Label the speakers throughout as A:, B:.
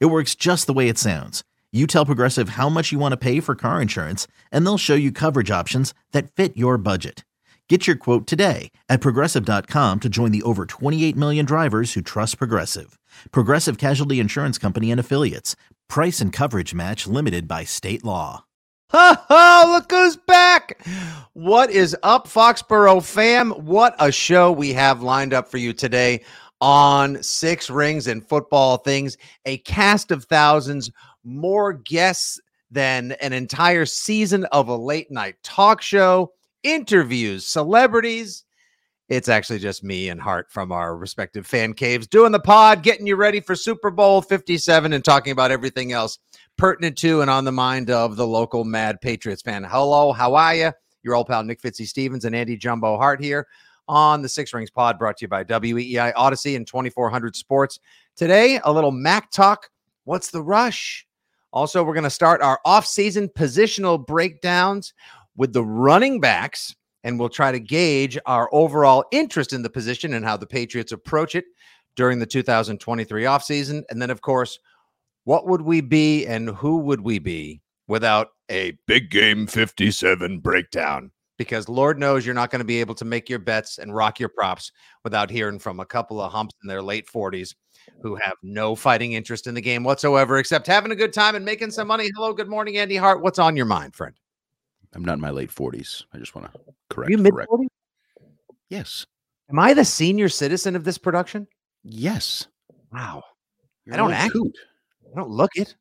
A: It works just the way it sounds. You tell Progressive how much you want to pay for car insurance, and they'll show you coverage options that fit your budget. Get your quote today at progressive.com to join the over 28 million drivers who trust Progressive. Progressive Casualty Insurance Company and Affiliates. Price and coverage match limited by state law.
B: Ha ha! Look who's back! What is up, Foxborough fam? What a show we have lined up for you today on Six Rings and Football Things. A cast of thousands, more guests than an entire season of a late night talk show, interviews, celebrities. It's actually just me and Hart from our respective fan caves doing the pod, getting you ready for Super Bowl 57 and talking about everything else pertinent to and on the mind of the local Mad Patriots fan. Hello, how are you? Your old pal Nick Fitzy Stevens and Andy Jumbo Hart here on the Six Rings Pod, brought to you by WEEI Audacy and 2400 Sports. Today, a little Mac talk. What's the rush? Also, we're going to start our off-season positional breakdowns with the running backs, and we'll try to gauge our overall interest in the position and how the Patriots approach it during the 2023 offseason. And then, of course, what would we be and who would we be without a big game 57 breakdown? Because Lord knows you're not going to be able to make your bets and rock your props without hearing from a couple of humps in their late 40s who have no fighting interest in the game whatsoever, except having a good time and making some money. Hello, good morning, Andy Hart. What's on your mind, friend?
C: I'm not in my late 40s. I just want to correct.
B: you mid 40s?
C: Yes.
B: Am I the senior citizen of this production?
C: Yes.
B: Wow.
C: You're
B: I don't act-
C: coot.
B: I don't look it.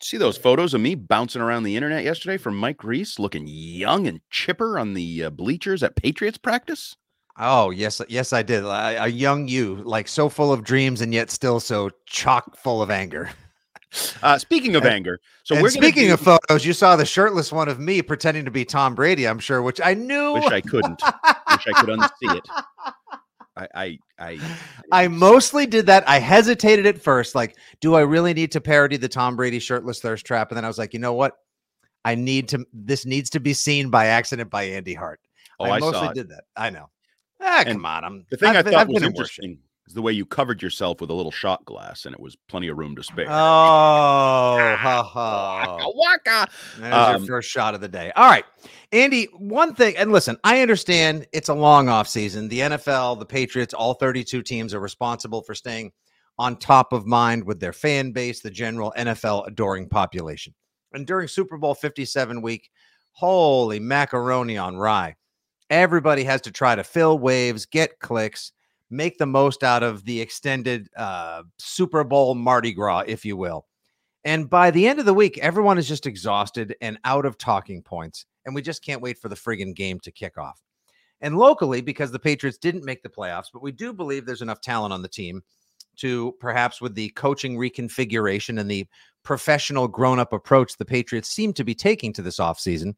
C: See those photos of me bouncing around the internet yesterday from Mike Reese, looking young and chipper on the uh, bleachers at Patriots practice?
B: Oh yes, yes, I did. A, a young you, like so full of dreams and yet still so chock full of anger.
C: Uh, speaking of
B: And-
C: anger, so we're
B: speaking
C: do-
B: of photos, you saw the shirtless one of me pretending to be Tom Brady. I'm sure, which I knew.
C: wish I couldn't. wish I could unsee it. I, I, I,
B: I mostly did that. I hesitated at first, like, do I really need to parody the Tom Brady shirtless thirst trap? And then I was like, you know what? I need to. This needs to be seen by accident by Andy Hart.
C: oh,
B: I
C: I,
B: mostly did that. I know. Ah,
C: And
B: come on. I'm
C: The thing i
B: I've been-
C: thought
B: I've
C: was
B: been in worse shape.
C: interesting is the way you covered yourself with a little shot glass, and it was plenty of room to spare.
B: Oh, ha ha.
C: Waka waka.
B: There's
C: Um,
B: your first shot of the day. All right. Andy, one thing, and listen, I understand it's a long off season. The NFL, the Patriots, all 32 teams are responsible for staying on top of mind with their fan base, the general NFL adoring population. And during Super Bowl 57 week, holy macaroni on rye. Everybody has to try to fill waves, get clicks, make the most out of the extended uh, Super Bowl Mardi Gras, if you will. And by the end of the week, everyone is just exhausted and out of talking points. And we just can't wait for the friggin' game to kick off. And locally, because the Patriots didn't make the playoffs, but we do believe there's enough talent on the team to perhaps with the coaching reconfiguration and the professional grown up approach the Patriots seem to be taking to this offseason,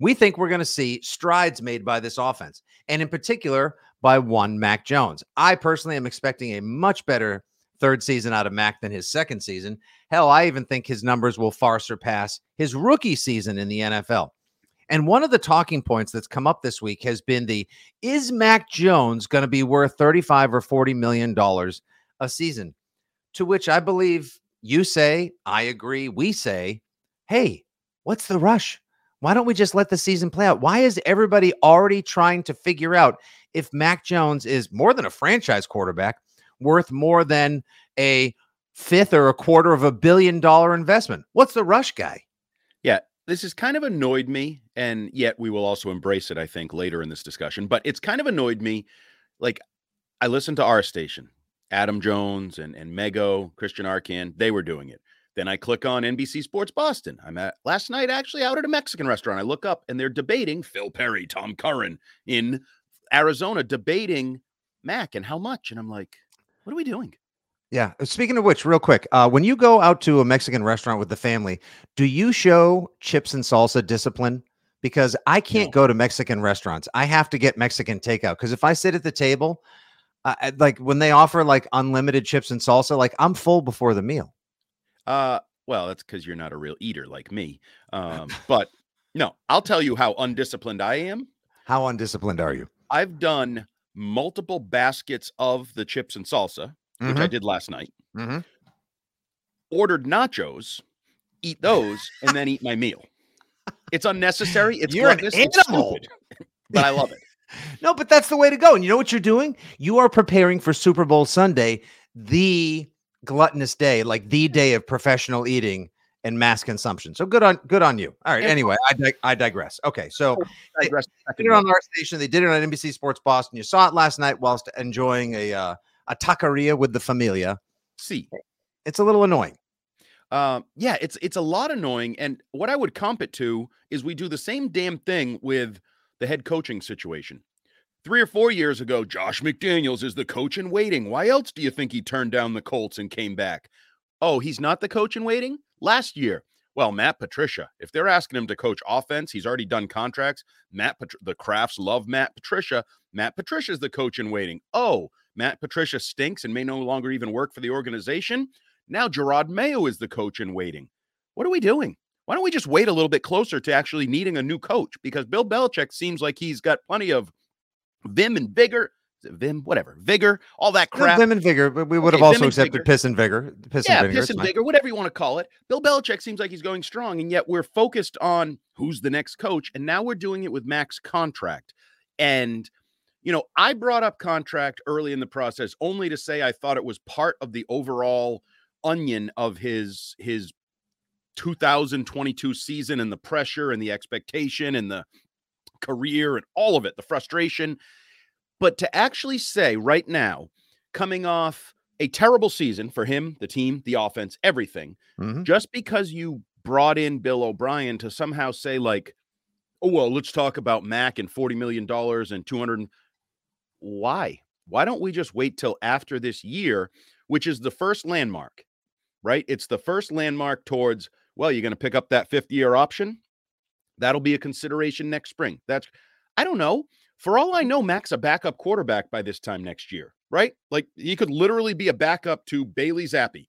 B: we think we're going to see strides made by this offense. And in particular, by one Mac Jones. I personally am expecting a much better third season out of Mac than his second season. Hell, I even think his numbers will far surpass his rookie season in the NFL. And one of the talking points that's come up this week has been the is Mac Jones going to be worth 35 or 40 million dollars a season? To which I believe you say, I agree, we say, hey, what's the rush? Why don't we just let the season play out? Why is everybody already trying to figure out if Mac Jones is more than a franchise quarterback, worth more than a fifth or a quarter of a billion dollar investment? What's the rush, guy?
C: Yeah, this has kind of annoyed me, and yet we will also embrace it, I think, later in this discussion. But it's kind of annoyed me. Like, I listened to our station, Adam Jones and, and Mego, Christian Arcand, they were doing it. Then I click on NBC Sports Boston. I'm at last night actually out at a Mexican restaurant. I look up and they're debating Phil Perry, Tom Curran in Arizona, debating Mac and how much. And I'm like, what are we doing?
B: Yeah. Speaking of which, real quick, uh, when you go out to a Mexican restaurant with the family, do you show chips and salsa discipline? Because I can't
C: No.
B: go to Mexican restaurants. I have to get Mexican takeout. Because if I sit at the table, uh, like when they offer like unlimited chips and salsa, like I'm full before the meal.
C: Uh, well, that's because you're not a real eater like me. Um, but no, I'll tell you how undisciplined I am.
B: How undisciplined are you?
C: I've done multiple baskets of the chips and salsa, which I
B: Mhm,
C: did last night.
B: mhm.
C: Ordered nachos, eat those, and then eat my meal. It's unnecessary. It's
B: You're an animal.
C: but I love it.
B: No, but that's the way to go. And you know what you're doing? You are preparing for Super Bowl Sunday, the gluttonous day, like the day of professional eating and mass consumption. So good on good on you. All right. Anyway, I dig- I digress. Okay, so
C: I digress
B: they did it on our station. They did it on NBC Sports Boston. You saw it last night whilst enjoying a uh, a taqueria with the familia.
C: See,
B: It's a little annoying.
C: Um, yeah, it's it's a lot annoying. And what I would comp it to is we do the same damn thing with the head coaching situation. Three or four years ago, Josh McDaniels is the coach in waiting. Why else do you think he turned down the Colts and came back? Oh, he's not the coach in waiting? Last year. Well, Matt Patricia, if they're asking him to coach offense, he's already done contracts. Matt Pat- the Krafts love Matt Patricia. Matt Patricia's the coach in waiting. Oh, Matt Patricia stinks and may no longer even work for the organization. Now Jerod Mayo is the coach in waiting. What are we doing? Why don't we just wait a little bit closer to actually needing a new coach? Because Bill Belichick seems like he's got plenty of vim and vigor. Vim, whatever, vigor, all that crap.
B: Vim and vigor, but we would
C: Okay,
B: have also accepted
C: vigor.
B: piss and vigor. Piss
C: yeah,
B: and vigor.
C: piss and vigor, whatever you want to call it. Bill Belichick seems like he's going strong, and yet we're focused on who's the next coach. And now we're doing it with Max contract. And, you know, I brought up contract early in the process only to say I thought it was part of the overall onion of his his 2022 season and the pressure and the expectation and the career and all of it, the frustration. But to actually say right now, coming off a terrible season for him, the team, the offense, everything,
B: Mhm.
C: just because you brought in Bill O'Brien to somehow say, like, oh, well, let's talk about Mac and $40 million and 200. and- Why? Why don't we just wait till after this year, which is the first landmark, right? It's the first landmark towards, well, you're going to pick up that fifth year option. That'll be a consideration next spring. That's, I don't know. For all I know, Mac's a backup quarterback by this time next year, right? Like he could literally be a backup to Bailey Zappe.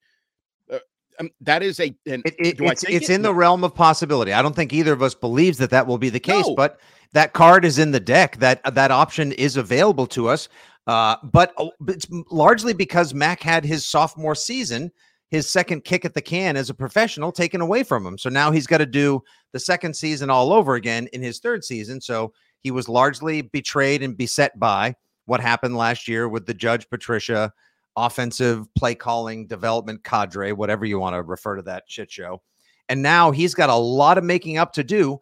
C: Uh, um, that is a, an,
B: It, it-
C: do I
B: it's it's
C: it?
B: in the realm of possibility. I don't think either of us believes that that will be the case,
C: No.
B: but that card is in the deck. That that option is available to us. Uh, but uh, it's largely because Mac had his sophomore season, his second kick at the can as a professional, taken away from him. So now he's got to do the second season all over again in his third season. So he was largely betrayed and beset by what happened last year with the Judge Patricia offensive play calling development cadre, whatever you want to refer to that shit show. And now he's got a lot of making up to do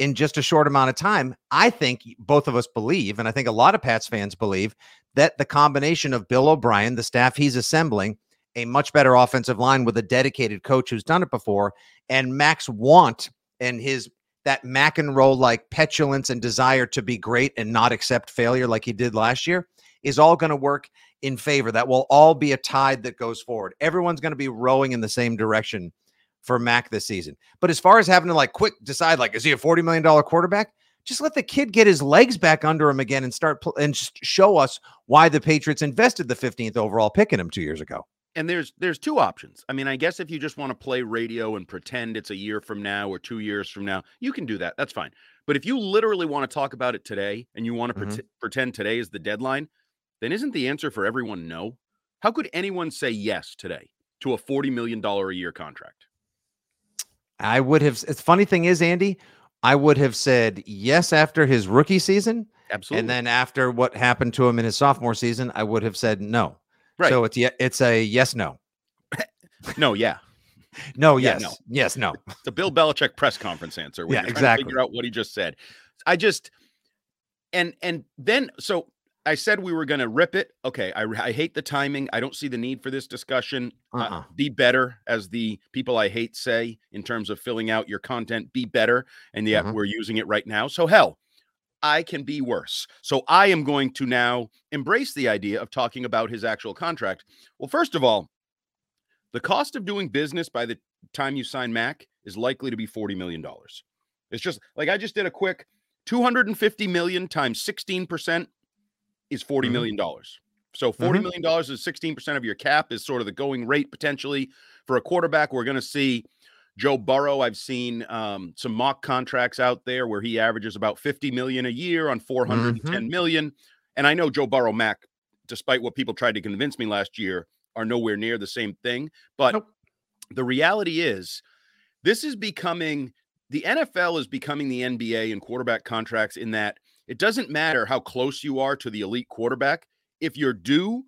B: in just a short amount of time. I think both of us believe, and I think a lot of Pats fans believe, that the combination of Bill O'Brien, the staff he's assembling, a much better offensive line with a dedicated coach who's done it before, and Max want and his that Mac and roll like petulance and desire to be great and not accept failure like he did last year is all going to work in favor. That will all be a tide that goes forward. Everyone's going to be rowing in the same direction for Mac this season. But as far as having to like quick decide, like, is he a $40 million quarterback? Just let the kid get his legs back under him again and start pl- and just show us why the Patriots invested the 15th overall pick in him two years ago.
C: And there's there's two options. I mean, I guess if you just want to play radio and pretend it's a year from now or 2 years from now, you can do that. That's fine. But if you literally want to talk about it today and you want to
B: Mhm.
C: pretend today is the deadline, then isn't the answer for everyone no? How could anyone say yes today to a 40 million dollar a year contract?
B: I would have. The funny thing is, Andy, I would have said yes after his rookie season.
C: Absolutely.
B: And then after what happened to him in his sophomore season, I would have said no.
C: Right.
B: So it's ye- it's a yes, no,
C: no, yeah.
B: no,
C: Yeah,
B: yes,
C: no.
B: yes, no.
C: the Bill Belichick press conference answer.
B: Yeah, exactly.
C: To figure out what he just said. I just and and then so I said we were going to rip it. Okay, I I hate the timing. I don't see the need for this discussion. Uh,
B: Uh-uh.
C: be better, as the people I hate say in terms of filling out your content. Be better, and yet
B: Mhm.
C: we're using it right now. So hell. I can be worse. So I am going to now embrace the idea of talking about his actual contract. Well, first of all, The cost of doing business by the time you sign Mac is likely to be $40 million. It's just like I just did a quick 250 million times 16% is forty
B: Mhm.
C: million dollars. So forty million dollars is 16% of your cap is sort of the going rate potentially for a quarterback. We're going to see Joe Burrow. I've seen um, some mock contracts out there where he averages about 50 million a year on four hundred and ten million. And I know Joe Burrow, Mac, despite what people tried to convince me last year, are nowhere near the same thing. But
B: Nope.
C: the reality is, this is becoming the NFL is becoming the NBA in quarterback contracts in that it doesn't matter how close you are to the elite quarterback. If you're due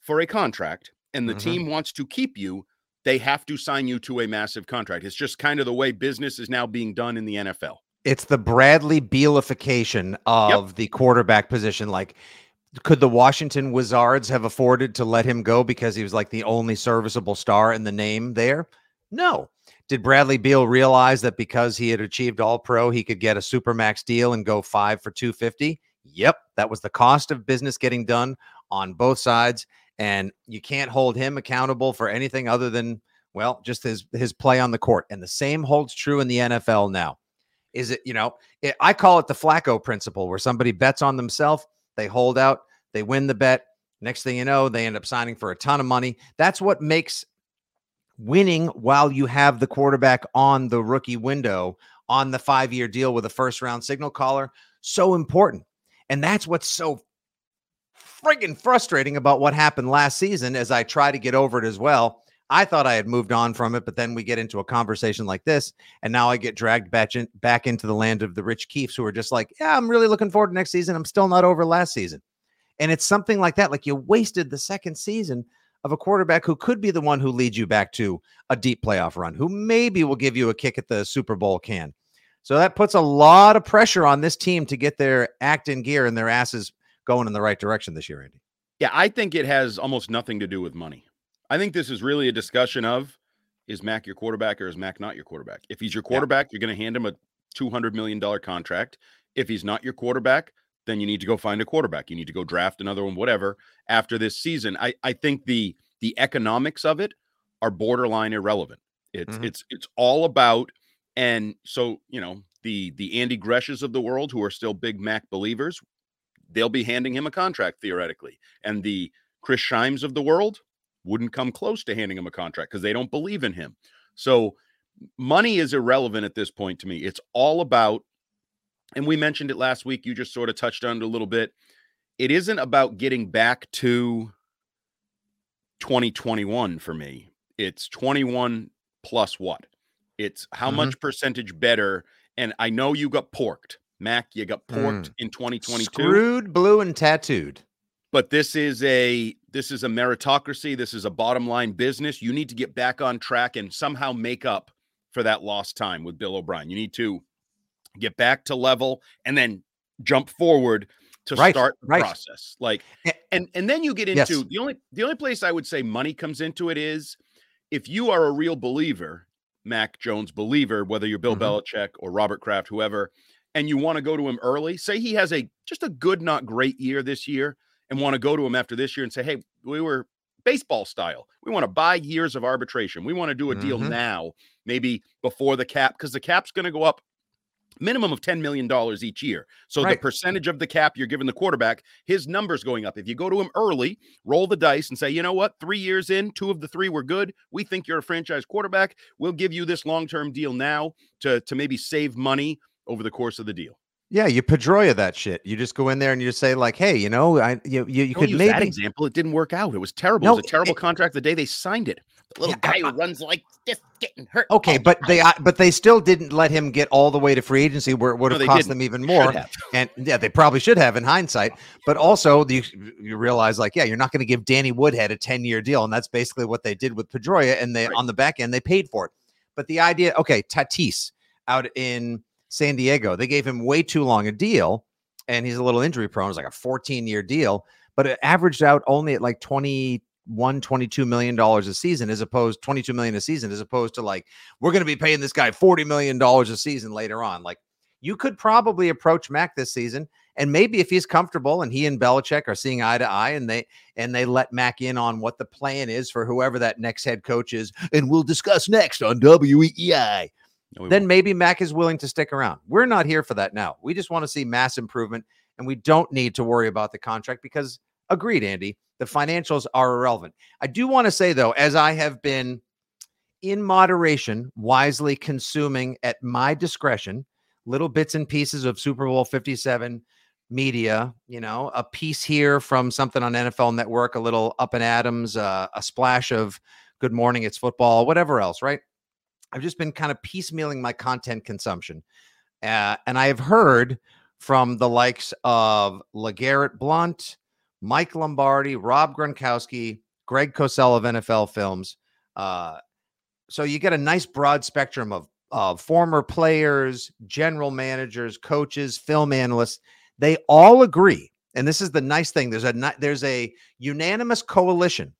C: for a contract and the
B: Mhm.
C: team wants to keep you, they have to sign you to a massive contract. It's just kind of the way business is now being done in the NFL.
B: It's the Bradley Bealification of the quarterback position. Like, could the Washington Wizards have afforded to let him go because he was like the only serviceable star in the name there? No. Did Bradley Beal realize that because he had achieved all pro, he could get a supermax deal and go five for 250? Yep. That was the cost of business getting done on both sides. And you can't hold him accountable for anything other than, well, just his his play on the court. And the same holds true in the NFL now. Is it, you know, it, I call it the Flacco principle where somebody bets on themselves, they hold out, they win the bet. Next thing you know, they end up signing for a ton of money. That's what makes winning while you have the quarterback on the rookie window on the five year deal with a first round signal caller so important. And that's what's so friggin' frustrating about what happened last season as I try to get over it as well. I thought I had moved on from it, but then we get into a conversation like this, and now I get dragged back, in, back into the land of the Rich Keefes who are just like, yeah, I'm really looking forward to next season. I'm still not over last season. And it's something like that. Like you wasted the second season of a quarterback who could be the one who leads you back to a deep playoff run, who maybe will give you a kick at the Super Bowl can. So that puts a lot of pressure on this team to get their act in gear and their asses going in the right direction this year, Andy.
C: Yeah, I think it has almost nothing to do with money. I think this is really a discussion of is Mac your quarterback or is Mac not your quarterback? If he's your quarterback, you're going to hand him a $200 million contract. If he's not your quarterback, then you need to go find a quarterback. You need to go draft another one, whatever, after this season. I, I think the the economics of it are borderline irrelevant. It's
B: Mhm.
C: it's it's all about and so you know the the Andy Greshes of the world who are still big Mac believers, they'll be handing him a contract theoretically, and the Chris Shimes of the world wouldn't come close to handing him a contract because they don't believe in him. So money is irrelevant at this point to me. It's all about, and we mentioned it last week. You just sort of touched on it a little bit. It isn't about getting back to 2021 for me. It's 21 plus what? It's how
B: Mhm.
C: much percentage better. And I know you got porked. Mac, you got porked in 2022
B: Screwed, blue, and tattooed.
C: but this is a this is a meritocracy this is a bottom line business you need to get back on track and somehow make up for that lost time with bill o'brien you need to get back to level and then jump forward to
B: Right,
C: start the
B: right.
C: process like
B: Eh,
C: and and then you get
B: Yes.
C: into the only the only place i would say money comes into it is if you are a real believer mac jones believer whether you're bill
B: Mhm.
C: belichick or robert kraft whoever and you want to go to him early say he has a just a good not great year this year and want to go to him after this year and say, hey, we were baseball style. We want to buy years of arbitration. We want to do a deal
B: Mhm.
C: now, maybe before the cap, because the cap's going to go up minimum of $10 million each year. So the percentage of the cap you're giving the quarterback, his number's going up. If you go to him early, roll the dice and say, you know what, three years in, two of the three were good. We think you're a franchise quarterback. We'll give you this long-term deal now to, to maybe save money over the course of the deal.
B: Yeah, you Pedroia that shit. You just go in there and you just say like, "Hey, you know, I you you, you could
C: use that example. It didn't work out. It was terrible.
B: No,
C: it was a terrible
B: it-
C: contract the day they signed it. The little
B: Yeah,
C: guy
B: I-
C: who runs like this, getting hurt.
B: okay, but they
C: time.
B: uh, but they still didn't let him get all the way to free agency where it would have
C: they
B: cost
C: didn't.
B: them even more. And yeah, they probably should have in hindsight. But also, you you realize like, yeah, you're not going to give Danny Woodhead a 10 year deal, and that's basically what they did with Pedroia. And they
C: Right.
B: on the back end they paid for it. But the idea, okay, Tatis out in San Diego, they gave him way too long a deal, and he's a little injury prone. It's like a 14 year deal, but it averaged out only at like 21, 22 million dollars a season, as opposed 22 million a season, as opposed to like we're going to be paying this guy 40 million dollars a season later on. Like you could probably approach Mac this season And maybe if he's comfortable and he and Belichick are seeing eye to eye and they and they let Mac in on what the plan is for whoever that next head coach is, and we'll discuss next on WEEI.
C: No,
B: Then
C: won't.
B: maybe Mac is willing to stick around. We're not here for that now. We just want to see mass improvement and we don't need to worry about the contract because agreed, Andy, the financials are irrelevant. I do want to say though, as I have been in moderation, wisely consuming at my discretion, little bits and pieces of Super Bowl 57 media, you know, a piece here from something on NFL Network, a little up and Adams, uh, a splash of Good Morning, It's Football, whatever else, right? I've just been kind of piecemealing my content consumption. Uh, and I have heard from the likes of LeGarrette Blount, Mike Lombardi, Rob Gronkowski, Greg Cosell of NFL Films. Uh, so you get a nice broad spectrum of, of former players, general managers, coaches, film analysts. They all agree, and this is the nice thing. There's a there's a unanimous coalition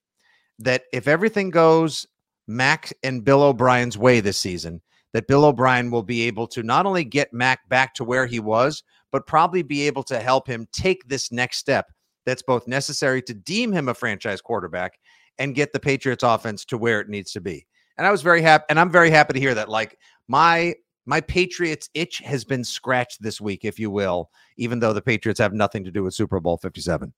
B: that if everything goes Mac and Bill O'Brien's way this season, that Bill O'Brien will be able to not only get Mac back to where he was, but probably be able to help him take this next step that's both necessary to deem him a franchise quarterback and get the Patriots offense to where it needs to be. And I was very happy, and I'm very happy to hear that. Like my my Patriots itch has been scratched this week, if you will, even though the Patriots have nothing to do with Super Bowl 57.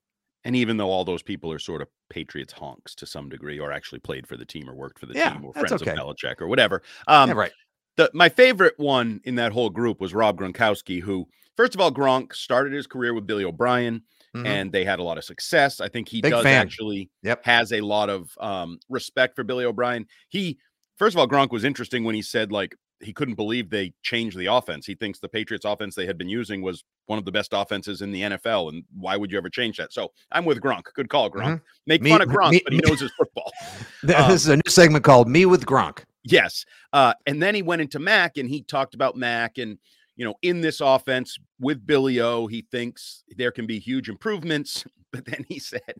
C: And even though all those people are sort of Patriots honks to some degree, or actually played for the team or worked for the
B: Yeah,
C: team or friends
B: okay.
C: of Belichick or whatever. Um,
B: yeah, right.
C: the my favorite one in that whole group was Rob Gronkowski, who first of all, Gronk started his career with Billy O'Brien,
B: Mhm.
C: and they had a lot of success. I think he
B: Big
C: does
B: fan.
C: actually
B: Yep.
C: has a lot of um, respect for Billy O'Brien. He first of all, Gronk was interesting when he said like he couldn't believe they changed the offense. He thinks the Patriots offense they had been using was one of the best offenses in the NFL, and why would you ever change that? So I'm with Gronk. Good call, Gronk. Make
B: Mm-hmm. Me-
C: fun of Gronk,
B: me-
C: but he knows his football.
B: this
C: um,
B: is a new segment called Me with Gronk.
C: Yes. Uh, and then he went into Mac and he talked about Mac and, you know, in this offense with Billy O, he thinks there can be huge improvements. But then he said,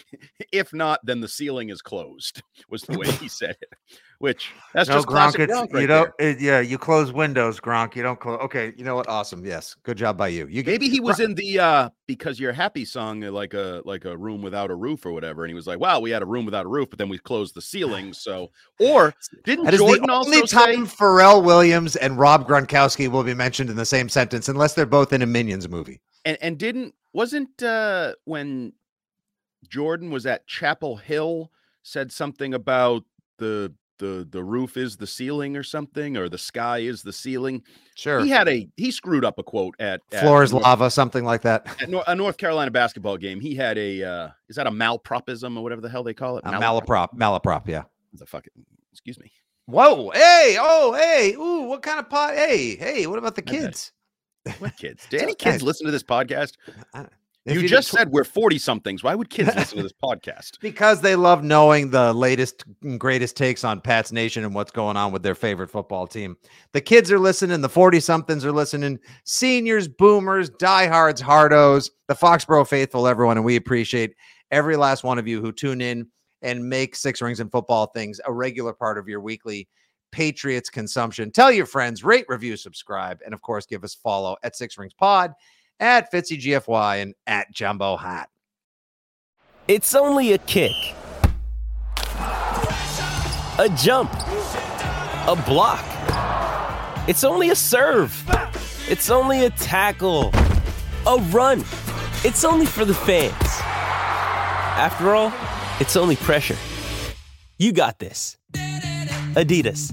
C: if not, then the ceiling is closed, was the way he said it, which that's
B: no,
C: just
B: Gronk, it's,
C: Gronk right
B: you don't. it- yeah, you close windows, Gronk. You don't close. Okay, you know what? Awesome. Yes, good job by you. You get-
C: Maybe he was in the uh because you're happy song uh, like a like a room without a roof or whatever. And he was like, Wow, we had a room without a roof, but then we closed the ceiling. So or didn't
B: That is
C: Jordan also
B: only
C: say
B: time Pharrell Williams and Rob Gronkowski will be mentioned in the same sentence, unless they're both in a Minions movie.
C: And and didn't wasn't uh when Jordan was at Chapel Hill said something about the the the roof is the ceiling or something or the sky is the ceiling.
B: Sure.
C: He had a he screwed up a quote at, at
B: Floor is
C: North-
B: lava, something like that.
C: at a North Carolina basketball game. He had a uh is that a malpropism or whatever the hell they call it? Malprop-
B: malaprop, malaprop. Yeah.
C: the fucking excuse me.
B: Whoa. Hey. Oh. Hey. Ooh. What kind of pot? Hey. Hey. What about the kids?
C: What kids? Do any kids listen to this podcast?
B: If
C: you
B: did
C: just
B: tw-
C: said we're 40 somethings. Why would kids listen to this podcast?
B: because they love knowing the latest and greatest takes on Pat's Nation and what's going on with their favorite football team. The kids are listening, the 40 somethings are listening, seniors, boomers, diehards, hardos, the Foxborough faithful, everyone. And we appreciate every last one of you who tune in and make Six Rings and Football things a regular part of your weekly Patriots consumption. Tell your friends, rate, review, subscribe, and of course, give us follow at Six Rings Pod, at Fitzy GFY, and at Jumbo Hart.
D: It's only a kick, a jump, a block. It's only a serve. It's only a tackle, a run. It's only for the fans. After all, it's only pressure. You got this. Adidas.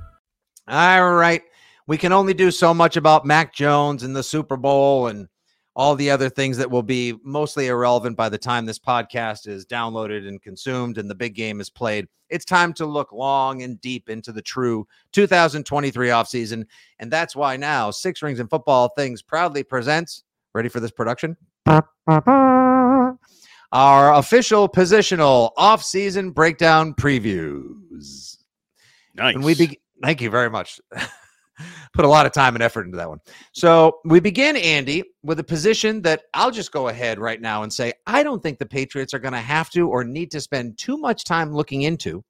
B: All right. We can only do so much about Mac Jones and the Super Bowl and all the other things that will be mostly irrelevant by the time this podcast is downloaded and consumed and the big game is played. It's time to look long and deep into the true 2023 offseason. And that's why now Six Rings and Football Things proudly presents, ready for this production? Our official positional offseason breakdown previews.
C: Nice.
B: When we begin, thank you very much. Put a lot of time and effort into that one. So we begin, Andy, with a position that I'll just go ahead right now and say I don't think the Patriots are going to have to or need to spend too much time looking into,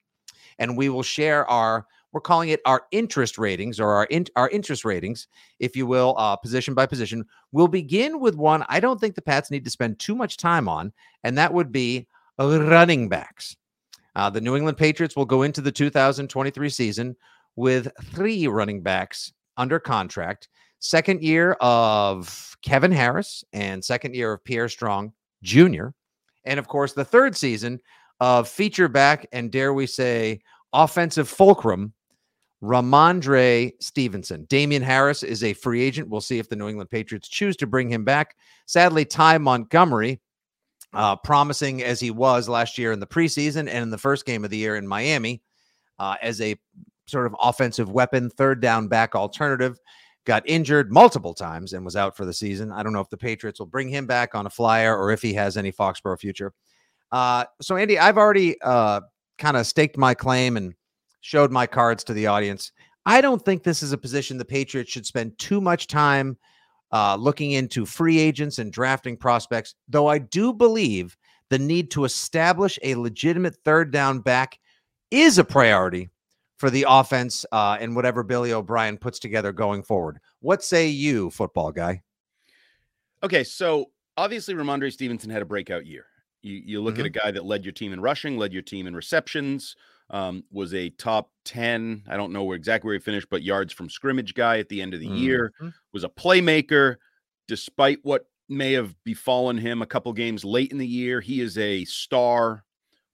B: and we will share our we're calling it our interest ratings or our in, our interest ratings, if you will, uh, position by position. We'll begin with one I don't think the Pats need to spend too much time on, and that would be running backs. Uh, the New England Patriots will go into the 2023 season with three running backs under contract. Second year of Kevin Harris and second year of Pierre Strong Jr. And of course, the third season of feature back and dare we say offensive fulcrum, Rhamondre Stevenson. Damian Harris is a free agent. We'll see if the New England Patriots choose to bring him back. Sadly, Ty Montgomery, uh, promising as he was last year in the preseason and in the first game of the year in Miami, uh, as a sort of offensive weapon, third down back alternative. Got injured multiple times and was out for the season. I don't know if the Patriots will bring him back on a flyer or if he has any Foxborough future. Uh, so, Andy, I've already uh, kind of staked my claim and showed my cards to the audience. I don't think this is a position the Patriots should spend too much time uh, looking into free agents and drafting prospects, though I do believe the need to establish a legitimate third down back is a priority for the offense uh, and whatever Billy O'Brien puts together going forward. What say you, football guy?
C: Okay, so obviously Rhamondre Stevenson had a breakout year. You you look
B: Mhm.
C: at a guy that led your team in rushing, led your team in receptions, um, was a top 10, I don't know where exactly where he finished, but yards from scrimmage guy at the end of the year,
B: Mhm.
C: was a playmaker despite what may have befallen him a couple games late in the year. He is a star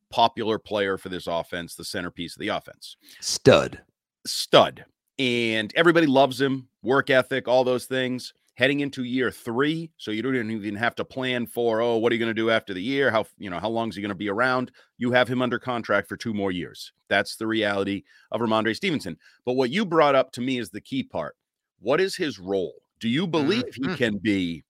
C: popular player for this offense, the centerpiece of the offense.
B: Stud.
C: stud. And everybody loves him work ethic all those things. Heading into year three so you don't even have to plan for oh what are you going to do after the year? How you know how long is he going to be around? You have him under contract for two more years. That's the reality of rhamondre stevenson. But what you brought up to me is the key part. What is his role? Do you believe
B: Mhm.
C: he can be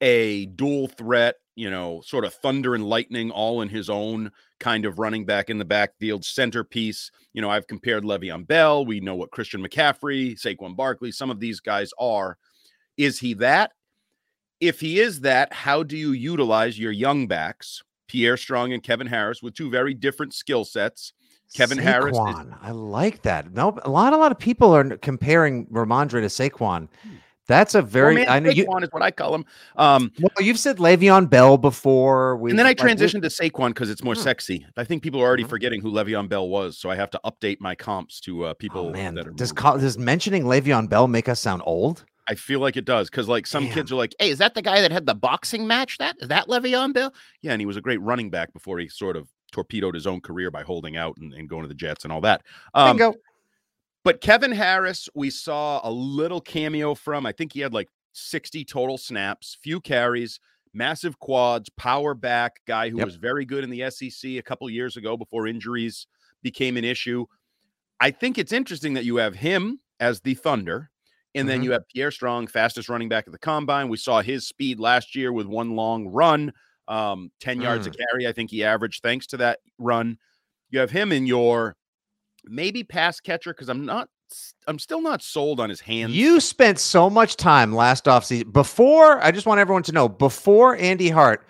C: a dual threat you know sort of thunder and lightning all in his own kind of running back in the backfield centerpiece. You know, I've compared Le'Veon Bell. We know what Christian McCaffrey, Saquon Barkley, some of these guys are. Is he that? If he is that, how do you utilize your young backs, Pierre Strong and Kevin Harris, with two very different skill sets? Kevin Harris is-
B: I like that. No, a lot, a lot of people are comparing Rhamondre to Saquon. Hmm. That's a very.
C: Well, man,
B: I know you.
C: Saquon is what I call him. Um,
B: Well, you've said Le'Veon Bell before. We
C: and then I
B: like,
C: transitioned to Saquon because it's more
B: Hmm.
C: sexy. I think people are already
B: Mhm.
C: forgetting who Le'Veon Bell was, so I have to update my comps to uh, people
B: Oh man,
C: that are.
B: does does mentioning Le'Veon Bell make us sound old?
C: I feel like it does because like some
B: Damn.
C: kids are like, "Hey, is that the guy that had the boxing match? That is that Le'Veon Bell?" Yeah, and he was a great running back before he sort of torpedoed his own career by holding out and, and going to the Jets and all that. Um,
B: Bingo.
C: But Kevin Harris, we saw a little cameo from. I think he had like 60 total snaps, few carries, massive quads, power back guy who
B: Yep.
C: was very good in the SEC a couple years ago before injuries became an issue. I think it's interesting that you have him as the Thunder, and then
B: Mhm.
C: you have Pierre Strong, fastest running back at the combine. We saw his speed last year with one long run, um, 10 yards a carry. I think he averaged thanks to that run. You have him in your maybe pass catcher because I'm not, I'm still not sold on his hands.
B: You spent so much time last offseason before. I just want everyone to know before Andy Hart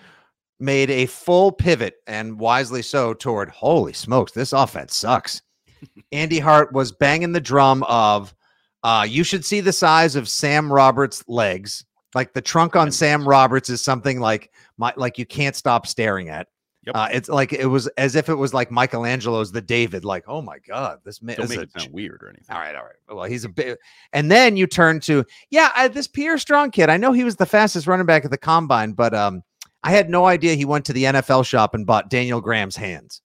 B: made a full pivot and wisely so toward holy smokes, this offense sucks. Andy Hart was banging the drum of uh, you should see the size of Sam Roberts' legs. Like the trunk on Sam Roberts is something like my like you can't stop staring at.
C: Yep.
B: Uh, it's like it was as if it was like Michelangelo's The David. Like, oh my god, this man
C: Don't
B: is
C: make it sound weird or anything.
B: all right, all right. Well, he's a bit, and then you turn to yeah, I, this Pierre Strong kid. I know he was the fastest running back at the combine, but um, I had no idea he went to the NFL shop and bought Daniel Graham's hands.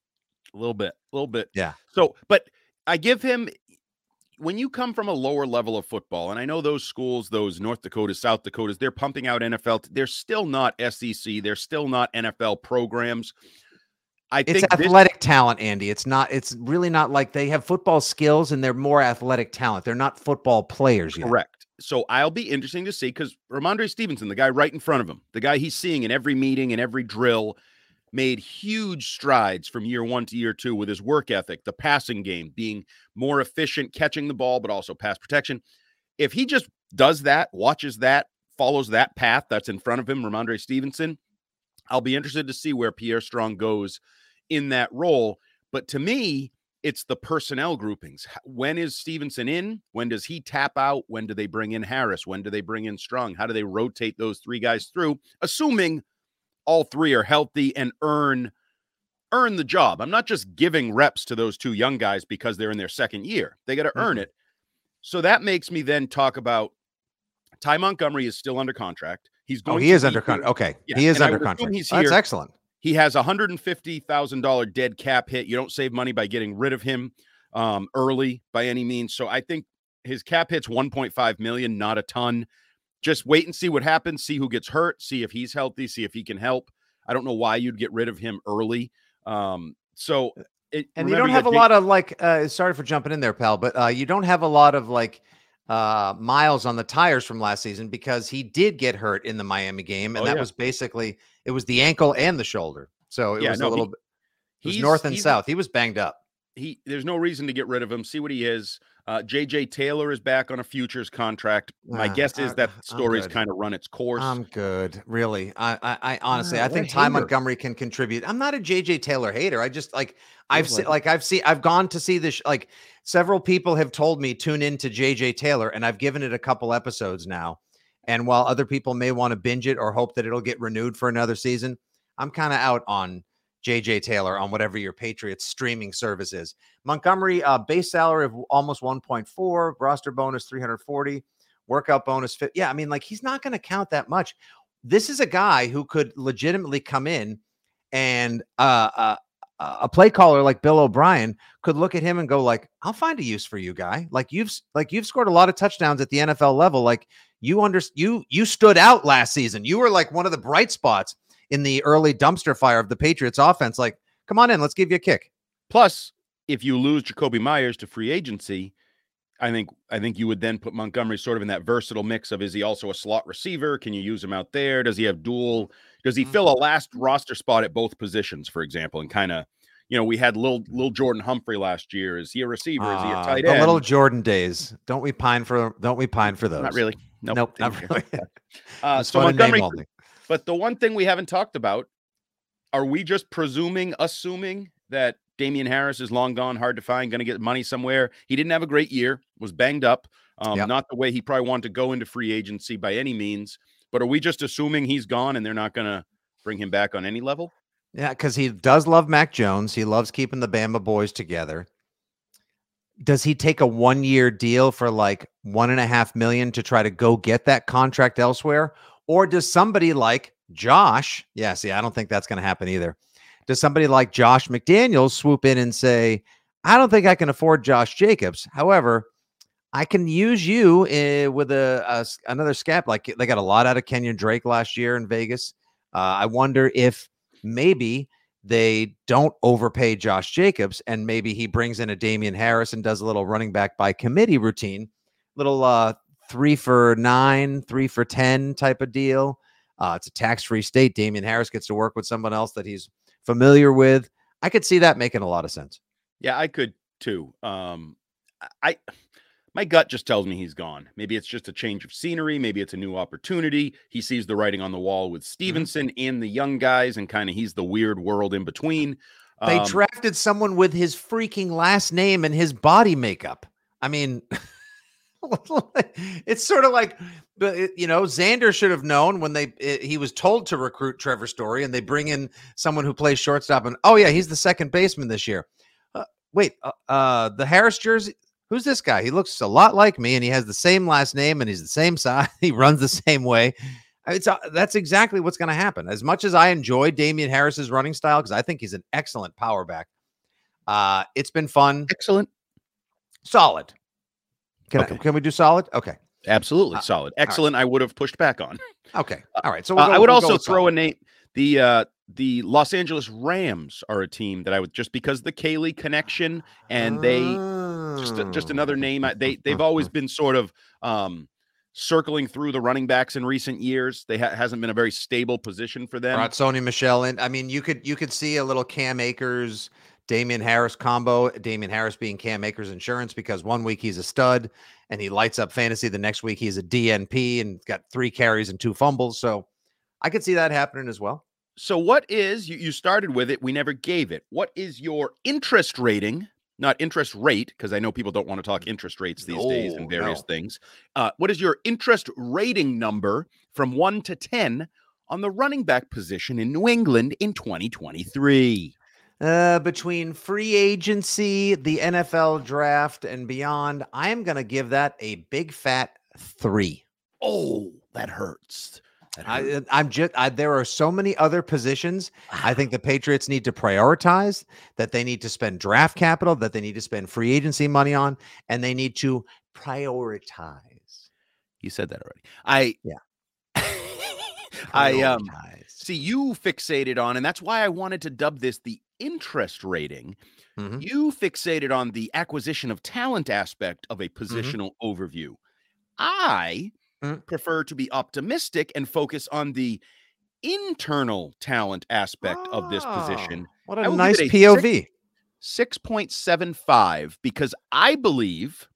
C: A little bit, a little bit.
B: Yeah.
C: So, but I give him, when you come from a lower level of football, and I know those schools, those North Dakotas, South Dakotas, they're pumping out NFL. They're still not SEC. They're still not NFL programs. I
B: It's
C: think this-
B: athletic talent, Andy. It's not. It's really not like they have football skills and they're more athletic talent. They're not football players yet.
C: Correct. So I'll be interesting to see because Rhamondre Stevenson, the guy right in front of him, the guy he's seeing in every meeting and every drill, made huge strides from year one to year two with his work ethic, the passing game, being more efficient, catching the ball, but also pass protection. If he just does that, watches that, follows that path that's in front of him, Rhamondre Stevenson, I'll be interested to see where Pierre Strong goes in that role. But to me, it's the personnel groupings. When is Stevenson in? When does he tap out? When do they bring in Harris? When do they bring in Strong? How do they rotate those three guys through? Assuming all three are healthy and earn earn the job. I'm not just giving reps to those two young guys because they're in their second year. They got to earn
B: Mhm.
C: it. So that makes me then talk about Ty Montgomery is still under contract. He's going.
B: Oh,
C: going
B: he
C: to
B: is
C: be
B: under contract. Okay,
C: Yeah,
B: he is
C: and
B: under contract.
C: he's here.
B: That's excellent.
C: He has a hundred and fifty thousand dollar dead cap hit. You don't save money by getting rid of him um, early by any means. So I think his cap hit's one point five million, not a ton. Just wait and see what happens. See who gets hurt. See if he's healthy. See if he can help. I don't know why you'd get rid of him early. Um, so it,
B: And you don't have a lot of like. Uh, sorry for jumping in there, pal, but uh, you don't have a lot of like uh miles on the tires from last season because he did get hurt in the Miami game, and
C: Oh,
B: that
C: yeah.
B: was basically it was the ankle and the shoulder. So it
C: Yeah,
B: was
C: no,
B: a
C: he-
B: little bit. It was
C: he's-
B: north and south. He was banged up.
C: he there's no reason to get rid of him. See what he is. Uh, JJ Taylor is back on a futures contract. My
B: Ah,
C: guess is
B: I-
C: that
B: I'm
C: story's kind of run its course.
B: I'm good, really. I, I, I honestly,
C: Ah,
B: I think Ty
C: hater.
B: Montgomery can contribute. I'm not a JJ Taylor hater. I just like I've
C: Feels
B: seen,
C: like
B: like I've seen, I've gone to see this. Like several people have told me tune into JJ Taylor, and I've given it a couple episodes now. And while other people may want to binge it or hope that it'll get renewed for another season, I'm kind of out on JJ Taylor on whatever your Patriots streaming service is. Montgomery, uh, base salary of almost 1.4, roster bonus 340, workout bonus. Fit. Yeah, I mean, like he's not going to count that much. This is a guy who could legitimately come in and uh, uh, uh, a play caller like Bill O'Brien could look at him and go like, "I'll find a use for you, guy. Like you've like you've scored a lot of touchdowns at the NFL level. Like you under you you stood out last season. You were like one of the bright spots in the early dumpster fire of the Patriots offense. Like, come on in, let's give you a kick."
C: Plus, if you lose Jakobi Meyers to free agency, I think I think you would then put Montgomery sort of in that versatile mix of is he also a slot receiver? Can you use him out there? Does he have dual? Does he fill a last roster spot at both positions, for example? And kind of, you know, we had little little Jordan Humphrey last year. Is he a receiver? is he a
B: Ah,
C: tight
B: the
C: end?
B: little Jordan days. Don't we pine for? Don't we pine for those?
C: Not really. Nope.
B: Nope,
C: didn't
B: really.
C: Uh, so
B: fun in name
C: Montgomery. But the one thing we haven't talked about, are we just presuming, assuming that Damian Harris is long gone, hard to find, going to get money somewhere? He didn't have a great year, was banged up. Um,
B: Yep.
C: Not the way he probably wanted to go into free agency by any means. But are we just assuming he's gone and they're not going to bring him back on any level?
B: Yeah, because he does love Mac Jones. He loves keeping the Bama boys together. Does he take a one year deal for like one and a half million to try to go get that contract elsewhere? Or does somebody like Josh, yeah, see, I don't think that's going to happen either. Does somebody like Josh McDaniels swoop in and say, I don't think I can afford Josh Jacobs. However, I can use you uh, with a, a another scap. Like they got a lot out of Kenyon Drake last year in Vegas. Uh, I wonder if maybe they don't overpay Josh Jacobs and maybe he brings in a Damian Harris and does a little running back by committee routine, little uh three for nine, three for 10 type of deal. Uh, it's a tax free state. Damian Harris gets to work with someone else that he's familiar with. I could see that making a lot of sense.
C: Yeah, I could too. Um, I my gut just tells me he's gone. Maybe it's just a change of scenery. Maybe it's a new opportunity. He sees the writing on the wall with Stevenson and the young guys, and kind of he's the weird world in between.
B: They
C: Um,
B: drafted someone with his freaking last name and his body makeup. I mean, it's sort of like, you know, Xander should have known when they it- he was told to recruit Trevor Story, and they bring in someone who plays shortstop, and oh yeah, he's the second baseman this year. Uh, wait, uh, uh, the Harris jersey. Who's this guy? He looks a lot like me, and he has the same last name, and he's the same size. He runs the same way. It's uh, that's exactly what's going to happen. As much as I enjoy Damian Harris's running style because I think he's an excellent power back. Uh, it's been fun,
C: excellent.
B: solid, Can,
C: Okay.
B: I, can we do solid? Okay.
C: Absolutely
B: Uh,
C: solid. Excellent. I would have pushed back on.
B: Okay. All right. So
C: Uh,
B: we'll
C: I would
B: we'll
C: also throw
B: solid.
C: a name. The uh, the Los Angeles Rams are a team that I would just because the Kaylee connection and they just just
B: Oh.
C: another name. They they've always been sort of um, circling through the running backs in recent years. They ha- hasn't been a very stable position for them.
B: brought Sony Michel in. I mean, you could you could see a little Cam Akers, Damien Harris combo. Damien Harris being Cam Akers insurance because one week he's a stud and he lights up fantasy. The next week he's a DNP and got three carries and two fumbles. So I could see that happening as well.
C: So what is you, you started with it? We never gave it. What is your interest rating? Not interest rate, because I know people don't want to talk interest rates these days and various
B: no.
C: things. Uh, what is your interest rating number from one to ten on the running back position in New England in 2023?
B: Uh, between free agency, the NFL draft, and beyond, I am going to give that a big fat three.
C: Oh, that hurts. That hurts.
B: I, I'm just I, there are so many other positions. I think the Patriots need to prioritize that they need to spend draft capital, that they need to spend free agency money on, and they need to prioritize.
C: you said that already. I
B: Yeah.
C: I um see you fixated on, and that's why I wanted to dub this the interest rating.
B: Mhm.
C: You fixated on the acquisition of talent aspect of a positional overview. I
B: Mm.
C: prefer to be optimistic and focus on the internal talent aspect of this position.
B: Oh, What a nice
C: a
B: POV.
C: 6.75 because I believe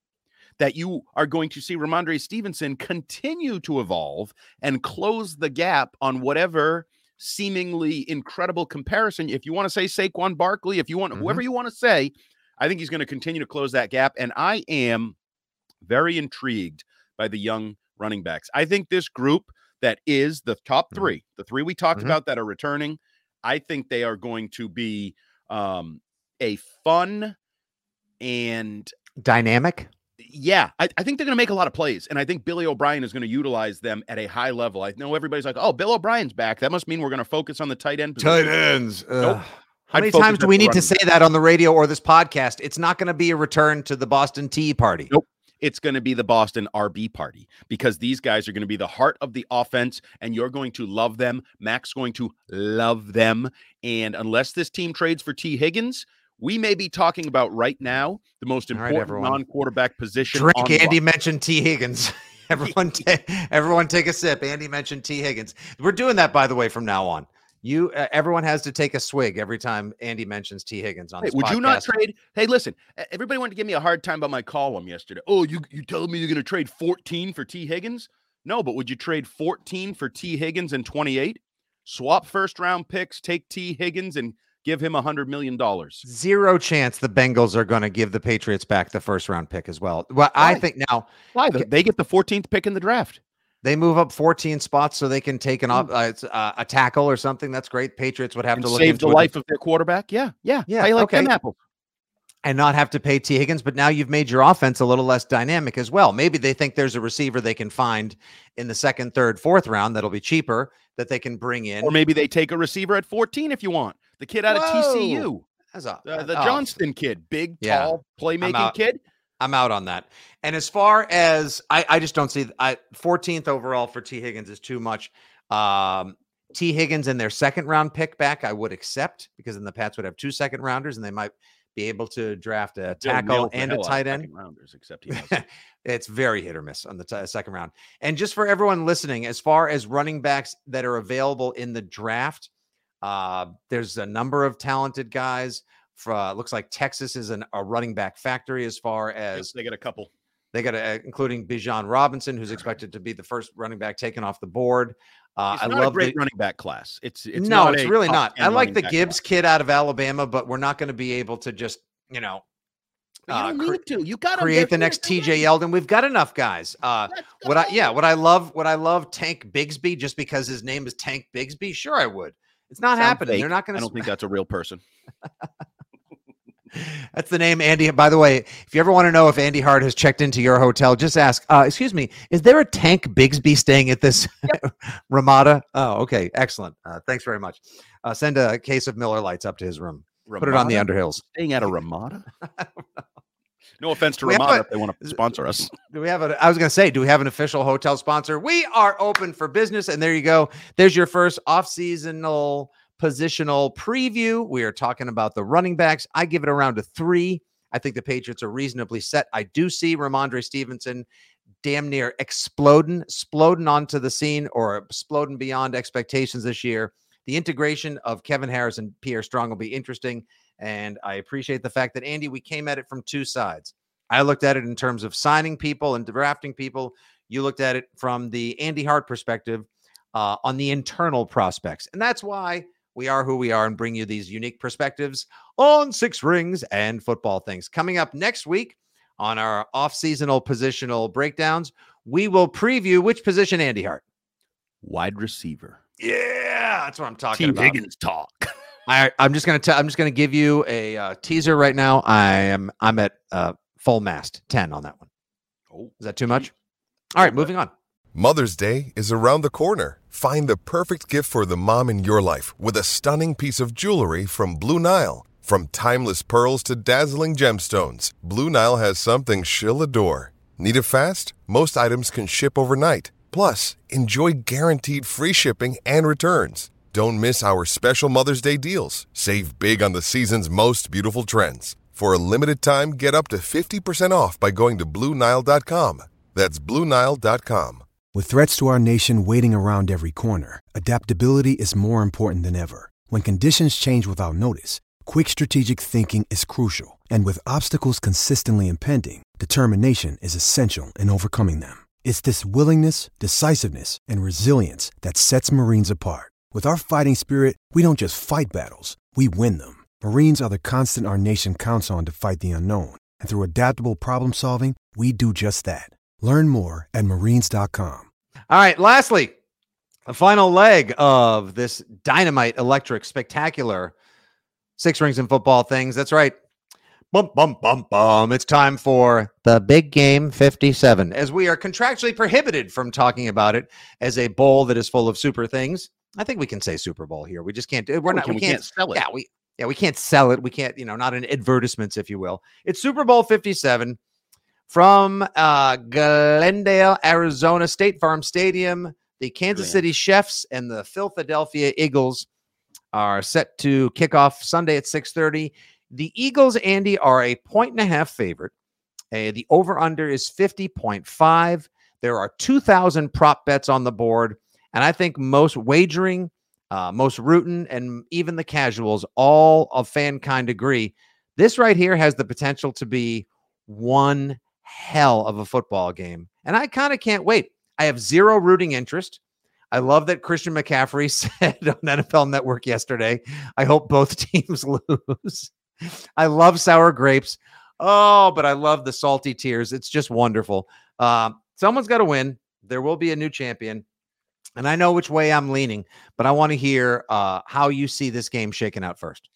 C: that you are going to see Rhamondre Stevenson continue to evolve and close the gap on whatever seemingly incredible comparison. If you want to say Saquon Barkley, if you want whoever you want to say, I think he's going to continue to close that gap. And I am very intrigued by the young running backs. I think this group that is the top
B: Mhm.
C: three, the three we talked
B: Mhm.
C: about that are returning, I think they are going to be um, a fun and
B: Dynamic.
C: Yeah, I, I think they're going to make a lot of plays, and I think Billy O'Brien is going to utilize them at a high level. I know everybody's like, "Oh, Bill O'Brien's back. That must mean we're going to focus on the tight end position."
B: ends.
C: Nope.
B: How many times do we need to say that on the radio or this podcast? It's not going to be a return to the Boston Tea Party.
C: Nope. It's going to be the Boston RB party because these guys are going to be the heart of the offense, and you're going to love them. Mac's going to love them, and unless this team trades for Tee Higgins. We may be talking about right now the most important
B: everyone.
C: non-quarterback position.
B: Drink. Andy mentioned Tee Higgins. everyone, ta- everyone, take a sip. Andy mentioned Tee Higgins. We're doing that, by the way, from now on. You, uh, everyone has to take a swig every time Andy mentions Tee Higgins on
C: Hey, would you not trade? Hey, listen, everybody wanted to give me a hard time about my column yesterday. Oh, you you telling me you're going to trade 14 for Tee Higgins? No, but would you trade 14 for Tee Higgins and 28? Swap first round picks, take Tee Higgins and give him a hundred million dollars.
B: Zero chance the Bengals are going to give the Patriots back the first round pick as well. Well, I think now
C: Why? They get the 14th pick in the draft.
B: they move up 14 spots so they can take an off, uh, uh, a tackle or something. That's great. Patriots would have
C: And
B: to look
C: save the life of their quarterback. Yeah, yeah,
B: Yeah,
C: I like
B: okay.
C: them apples.
B: and not have to pay Tee Higgins. But now you've made your offense a little less dynamic as well. Maybe they think there's a receiver they can find in the second, third, fourth round that'll be cheaper that they can bring in.
C: Or maybe they take a receiver at 14 if you want. The kid out of TCU,
B: As a-
C: the, the
B: oh,
C: Johnston kid, big,
B: Yeah.
C: tall, playmaking
B: out.
C: kid.
B: I'm out on that. And as far as I, I just don't see I 14th overall for Tee Higgins is too much. Um, Tee Higgins and their second round pick back, I would accept because then the Pats would have two second rounders and they might be able to draft a tackle and a
C: hell out of
B: tight end.
C: Rounders, except
B: it's very hit or miss on the t- second round. And just for everyone listening, as far as running backs that are available in the draft, uh, there's a number of talented guys. For, uh, looks like Texas is an, a running back factory as far as
C: they get a couple.
B: they got, a, including Bijan Robinson, who's expected to be the first running back taken off the board. Uh, I love
C: great
B: the,
C: running back class. It's it's
B: no,
C: not
B: it's really not. I like the Gibbs
C: class.
B: kid out of Alabama, but we're not going to be able to just you know
C: you
B: uh,
C: don't
B: cre-
C: need to. You got to
B: create the next TJ Yeldon. We've got enough guys. Uh, Would I? Yeah. what I love? what I love Tank Bigsby just because his name is Tank Bigsby? Sure, I would. It's not happening. They're not going to.
C: I don't think that's a real person.
B: That's the name, Andy. By the way, if you ever want to know if Andy Hart has checked into your hotel, just ask. Uh, excuse me, is there a Tank Bigsby staying at this Ramada? Oh, okay, excellent. Uh, thanks very much. Uh, send a case of Miller Lites up to his room. Put it on the
C: Ramada?
B: Underhills.
C: Staying at a Ramada. No offense to Ramada
B: a-
C: if they want to sponsor us.
B: Do we have a? I was going to say, do we have an official hotel sponsor? We are open for business, and there you go. There's your first off-seasonal positional preview. We are talking about the running backs. I give it around a three. I think the Patriots are reasonably set. I do see Rhamondre Stevenson damn near exploding, exploding onto the scene or exploding beyond expectations this year. The integration of Kevin Harris and Pierre Strong will be interesting. And I appreciate the fact that, Andy, we came at it from two sides. I looked at it in terms of signing people and drafting people. You looked at it from the Andy Hart perspective uh, on the internal prospects. And that's why we are who we are and bring you these unique perspectives on six rings and football things. Coming up next week on our off seasonal positional breakdowns, we will preview which position, Andy Hart.
C: Wide receiver.
B: Yeah, that's what I'm talking
C: T.
B: about.
C: Higgins talk.
B: I, I'm just gonna tell. I'm just gonna give you a uh, teaser right now. I am. I'm at uh, full mast ten on that one.
C: Oh,
B: Is that too much? All right, moving on.
E: Mother's Day is around the corner. Find the perfect gift for the mom in your life with a stunning piece of jewelry from Blue Nile. From timeless pearls to dazzling gemstones, Blue Nile has something she'll adore. Need it fast? Most items can ship overnight. Plus, enjoy guaranteed free shipping and returns. Don't miss our special Mother's Day deals. Save big on the season's most beautiful trends. For a limited time, get up to 50% off by going to BlueNile.com. That's BlueNile.com.
F: With threats to our nation waiting around every corner, adaptability is more important than ever. When conditions change without notice, quick strategic thinking is crucial. And with obstacles consistently impending, determination is essential in overcoming them. It's this willingness, decisiveness, and resilience that sets Marines apart. With our fighting spirit, we don't just fight battles, we win them. Marines are the constant our nation counts on to fight the unknown. And through adaptable problem solving, we do just that. Learn more at marines.com.
B: All right. Lastly, the final leg of this dynamite, electric, spectacular six rings and football things. That's right. Bum, bum, bum, bum. It's time for the big game 57, as we are contractually prohibited from talking about it as a bowl that is full of super things. I think we can say Super Bowl here. We just can't do We're
C: We
B: not,
C: can-
B: we
C: we
B: can't,
C: can't sell it.
B: Yeah, we, yeah, we can't sell it. We can't, you know, not in advertisements, if you will. It's Super Bowl 57 from uh, Glendale, Arizona State Farm Stadium. The Kansas. City Chiefs and the Philadelphia Eagles are set to kick off Sunday at 6:30. The Eagles, Andy, are a point and a half favorite. Uh, the over/under is 50.5. There are 2,000 prop bets on the board, and I think most wagering, uh, most rooting, and even the casuals, all of fankind agree. This right here has the potential to be one hell of a football game, and I kind of can't wait. I have zero rooting interest. I love that Christian McCaffrey said on NFL Network yesterday, I hope both teams lose. I love sour grapes. Oh, but I love the salty tears. It's just wonderful. Um, someone's got to win. There will be a new champion. And I know which way I'm leaning, but I want to hear uh, how you see this game shaking out first.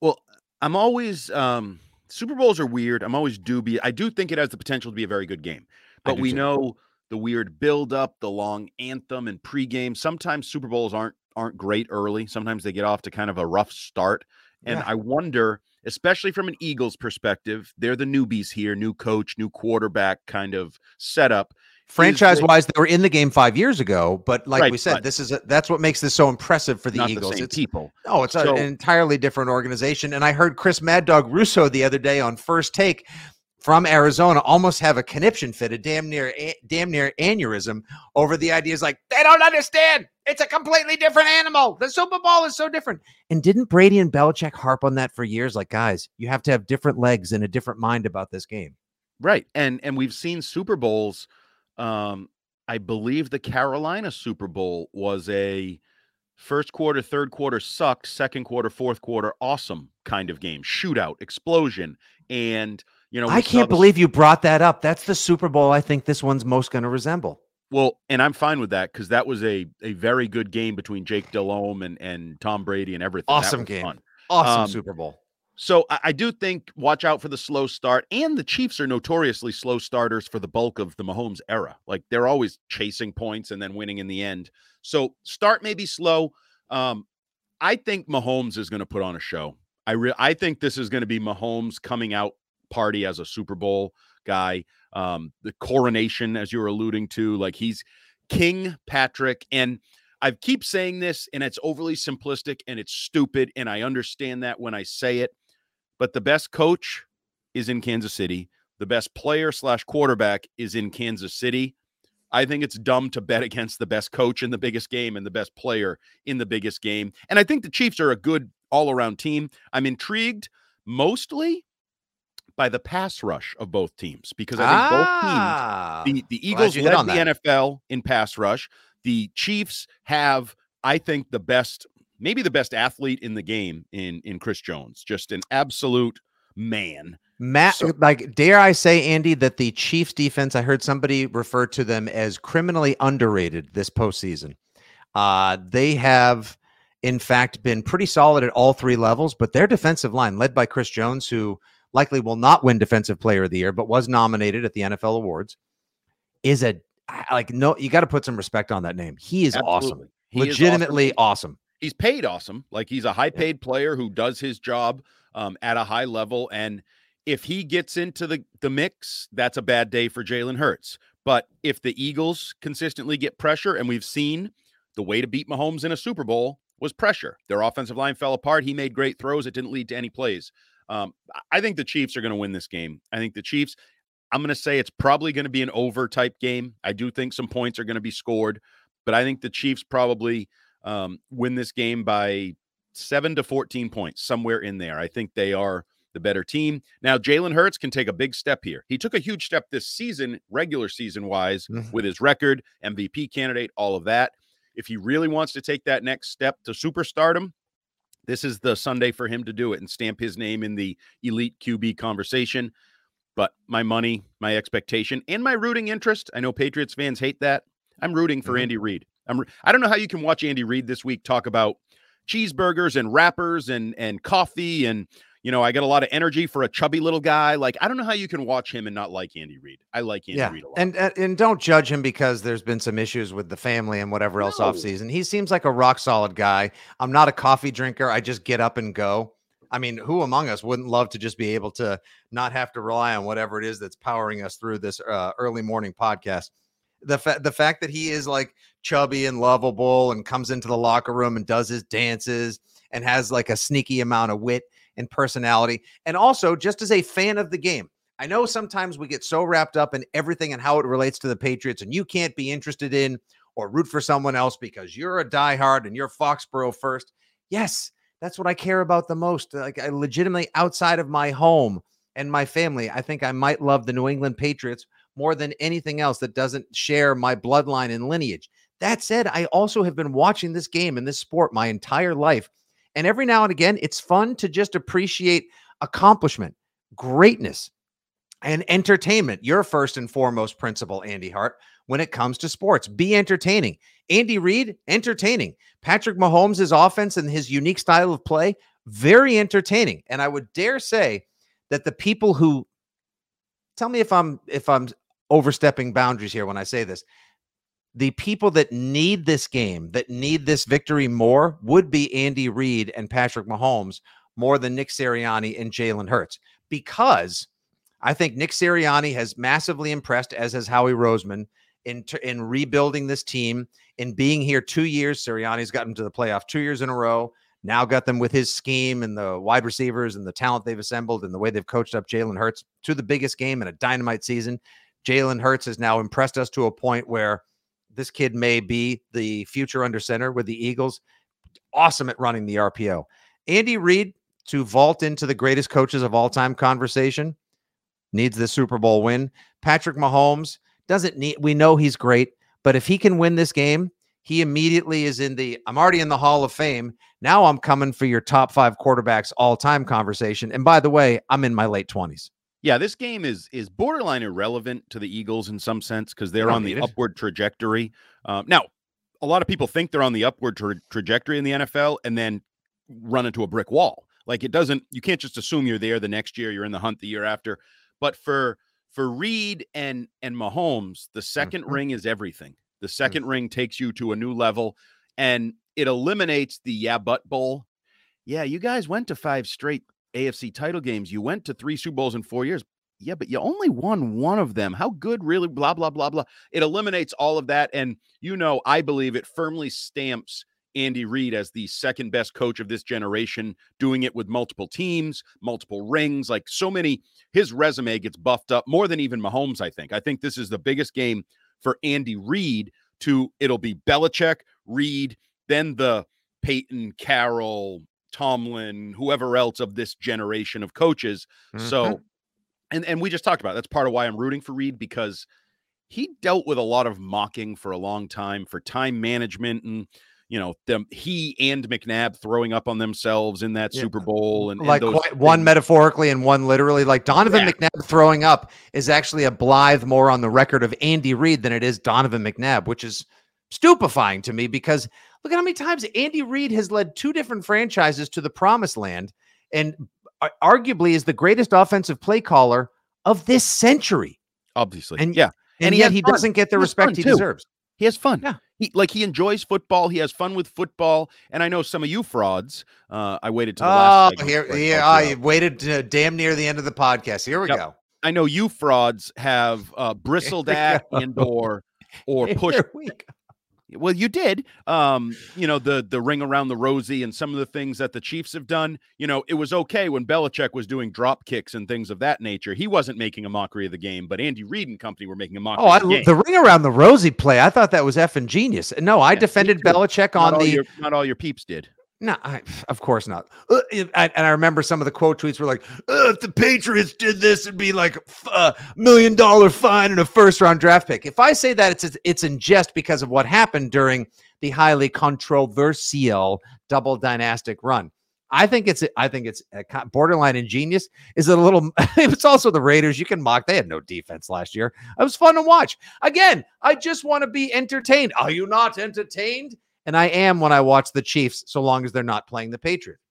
C: Well, I'm always um Super Bowls are weird. I'm always dubious. I do think it has the potential to be a very good game. But we
B: too.
C: know the weird build up, the long anthem and pregame. Sometimes Super Bowls aren't aren't great early. Sometimes they get off to kind of a rough start. And
B: Yeah.
C: I wonder, especially from an Eagles perspective, they're the newbies here, new coach, new quarterback kind of setup.
B: Franchise wise, they were in the game five years ago, but like
C: Right,
B: we said, this is a, that's what makes this so impressive for the Eagles.
C: the
B: it's
C: people.
B: Oh, it's a- an entirely different organization. And I heard Chris Mad Dog Russo the other day on First Take from Arizona almost have a conniption fit, a damn near a- damn near aneurysm over the ideas like they don't understand. It's a completely different animal. The Super Bowl is so different. And didn't Brady and Belichick harp on that for years? Like, guys, you have to have different legs and a different mind about this game.
C: Right. And and we've seen Super Bowls. Um, I believe the Carolina Super Bowl was a first quarter, third quarter sucked, second quarter, fourth quarter, awesome kind of game, shootout, explosion. And you know,
B: I can't
C: the-
B: believe you brought that up. That's the Super Bowl I think this one's most going to resemble.
C: well, and I'm fine with that because that was a a very good game between Jake Delhomme and and Tom Brady and everything.
B: Awesome game.
C: fun.
B: Awesome
C: Um,
B: Super Bowl.
C: So I, I do think watch out for the slow start, and the Chiefs are notoriously slow starters for the bulk of the Mahomes era. Like they're always chasing points and then winning in the end. So start maybe slow. Um, I think Mahomes is going to put on a show. I re- I think this is going to be Mahomes coming out party as a Super Bowl guy. Um, the coronation, as you were alluding to, like he's King Patrick. And I keep saying this, and it's overly simplistic and it's stupid. And I understand that when I say it. But the best coach is in Kansas City. The best player slash quarterback is in Kansas City. I think it's dumb to bet against the best coach in the biggest game and the best player in the biggest game. And I think the Chiefs are a good all around team. I'm intrigued mostly by the pass rush of both teams because I think
B: ah,
C: both teams, the, the Eagles led the that. NFL in pass rush. The Chiefs have, I think, the best, maybe the best athlete in the game in in Chris Jones. Just an absolute man.
B: Matt, so, like, dare I say, Andy, that the Chiefs defense, I heard somebody refer to them as criminally underrated this postseason. Uh, they have, in fact, been pretty solid at all three levels, but their defensive line, led by Chris Jones, who likely will not win Defensive Player of the Year, but was nominated at the NFL Awards, is a like no. You got to put some respect on that name. He is Absolutely. awesome, he legitimately is awesome. awesome.
C: He's paid awesome. Like he's a high paid player who does his job um, at a high level. And if he gets into the the mix, that's a bad day for Jalen Hurts. But if the Eagles consistently get pressure, and we've seen the way to beat Mahomes in a Super Bowl was pressure. Their offensive line fell apart. He made great throws. It didn't lead to any plays. Um, I think the Chiefs are going to win this game. I think the Chiefs, I'm going to say it's probably going to be an over type game. I do think some points are going to be scored, but I think the Chiefs probably um, win this game by seven to 14 points, somewhere in there. I think they are the better team. Now, Jalen Hurts can take a big step here. He took a huge step this season, regular season wise, mm-hmm. with his record, MVP candidate, all of that. If he really wants to take that next step to superstardom, this is the Sunday for him to do it and stamp his name in the elite QB conversation. But my money, my expectation, and my rooting interest, I know Patriots fans hate that. I'm rooting for mm-hmm. Andy Reid. I'm I don't know how you can watch Andy Reid this week talk about cheeseburgers and wrappers and and coffee and you know, I get a lot of energy for a chubby little guy. Like, I don't know how you can watch him and not like Andy Reid. I like Andy yeah. Reid a lot.
B: And, and don't judge him because there's been some issues with the family and whatever else no. off season. He seems like a rock solid guy. I'm not a coffee drinker. I just get up and go. I mean, who among us wouldn't love to just be able to not have to rely on whatever it is that's powering us through this uh, early morning podcast? The fa- the fact that he is like chubby and lovable and comes into the locker room and does his dances and has like a sneaky amount of wit and personality. And also, just as a fan of the game, I know sometimes we get so wrapped up in everything and how it relates to the Patriots, and you can't be interested in or root for someone else because you're a diehard and you're Foxborough first. Yes, that's what I care about the most. Like, I legitimately, outside of my home and my family, I think I might love the New England Patriots more than anything else that doesn't share my bloodline and lineage. That said, I also have been watching this game and this sport my entire life. And every now and again, it's fun to just appreciate accomplishment, greatness, and entertainment. Your first and foremost principle, Andy Hart, when it comes to sports. Be entertaining. Andy Reid, entertaining. Patrick Mahomes' offense and his unique style of play, very entertaining. And I would dare say that the people who tell me if I'm if I'm overstepping boundaries here when I say this the people that need this game, that need this victory more, would be Andy Reid and Patrick Mahomes more than Nick Sirianni and Jalen Hurts. Because I think Nick Sirianni has massively impressed, as has Howie Roseman, in, in rebuilding this team, in being here two years. Sirianni's gotten to the playoff two years in a row. Now got them with his scheme and the wide receivers and the talent they've assembled and the way they've coached up Jalen Hurts to the biggest game in a dynamite season. Jalen Hurts has now impressed us to a point where this kid may be the future under center with the Eagles. Awesome at running the RPO. Andy Reid to vault into the greatest coaches of all time conversation needs the Super Bowl win. Patrick Mahomes doesn't need, we know he's great, but if he can win this game, he immediately is in the I'm already in the Hall of Fame. Now I'm coming for your top five quarterbacks all time conversation. And by the way, I'm in my late 20s.
C: Yeah, this game is is borderline irrelevant to the Eagles in some sense because they're on the it. upward trajectory. Um, now, a lot of people think they're on the upward tra- trajectory in the NFL and then run into a brick wall. Like it doesn't, you can't just assume you're there the next year, you're in the hunt the year after. But for for Reid and and Mahomes, the 2nd mm-hmm. ring is everything. The 2nd mm-hmm. ring takes you to a new level, and it eliminates the yeah but bowl. Yeah, you guys went to five straight AFC title games. You went to three Super Bowls in four years. Yeah, but you only won one of them. How good, really? Blah, blah, blah, blah. It eliminates all of that. And, you know, I believe it firmly stamps Andy Reid as the second best coach of this generation, doing it with multiple teams, multiple rings. Like so many, his resume gets buffed up more than even Mahomes, I think. I think this is the biggest game for Andy Reid to, it'll be Belichick, Reid, then the Peyton, Carroll, Tomlin, whoever else of this generation of coaches.
B: Mm-hmm.
C: So, and and we just talked about it. that's part of why I'm rooting for Reid because he dealt with a lot of mocking for a long time for time management and you know them he and McNabb throwing up on themselves in that
B: Yeah.
C: Super Bowl and, and
B: like
C: those
B: quite, one metaphorically and one literally. Like Donovan
C: Yeah.
B: McNabb throwing up is actually a blithe more on the record of Andy Reid than it is Donovan McNabb, which is stupefying to me because look at how many times Andy Reid has led two different franchises to the promised land and arguably is the greatest offensive play caller of this century.
C: obviously
B: and-
C: yeah
B: And,
C: And
B: yet he doesn't get the
C: He
B: respect he
C: too.
B: deserves.
C: he has fun
B: Yeah.
C: he like he enjoys football he has fun with football and I know some of you frauds uh I waited to the
B: Oh,
C: last segment
B: here,
C: I
B: here, oh,
C: you
B: waited to damn near the end of the podcast. Here we
C: Yep.
B: go.
C: I know you frauds have uh bristled at and or or pushed. Well, you did. Um, you know, the the ring around the rosy and some of the things that the Chiefs have done. You know, it was okay when Belichick was doing drop kicks and things of that nature. He wasn't making a mockery of the game, but Andy Reid and company were making a mockery
B: Oh, I,
C: of the game.
B: the ring around the rosy play. I thought that was effing genius. No, I
C: Yeah,
B: defended. Belichick
C: not
B: on the.
C: your, not all your peeps did.
B: No, I, of course not. Uh, and I remember some of the quote tweets were like, "Uh, "If the Patriots did this, it'd be like a million dollar fine and a first round draft pick." If I say that, it's it's in jest because of what happened during the highly controversial double dynastic run. I think it's I think it's a borderline ingenious. Is it a little? It's also the Raiders. You can mock. They had no defense last year. It was fun to watch. Again, I just want to be entertained. Are you not entertained? And I am when I watch the Chiefs, so long as they're not playing the Patriots.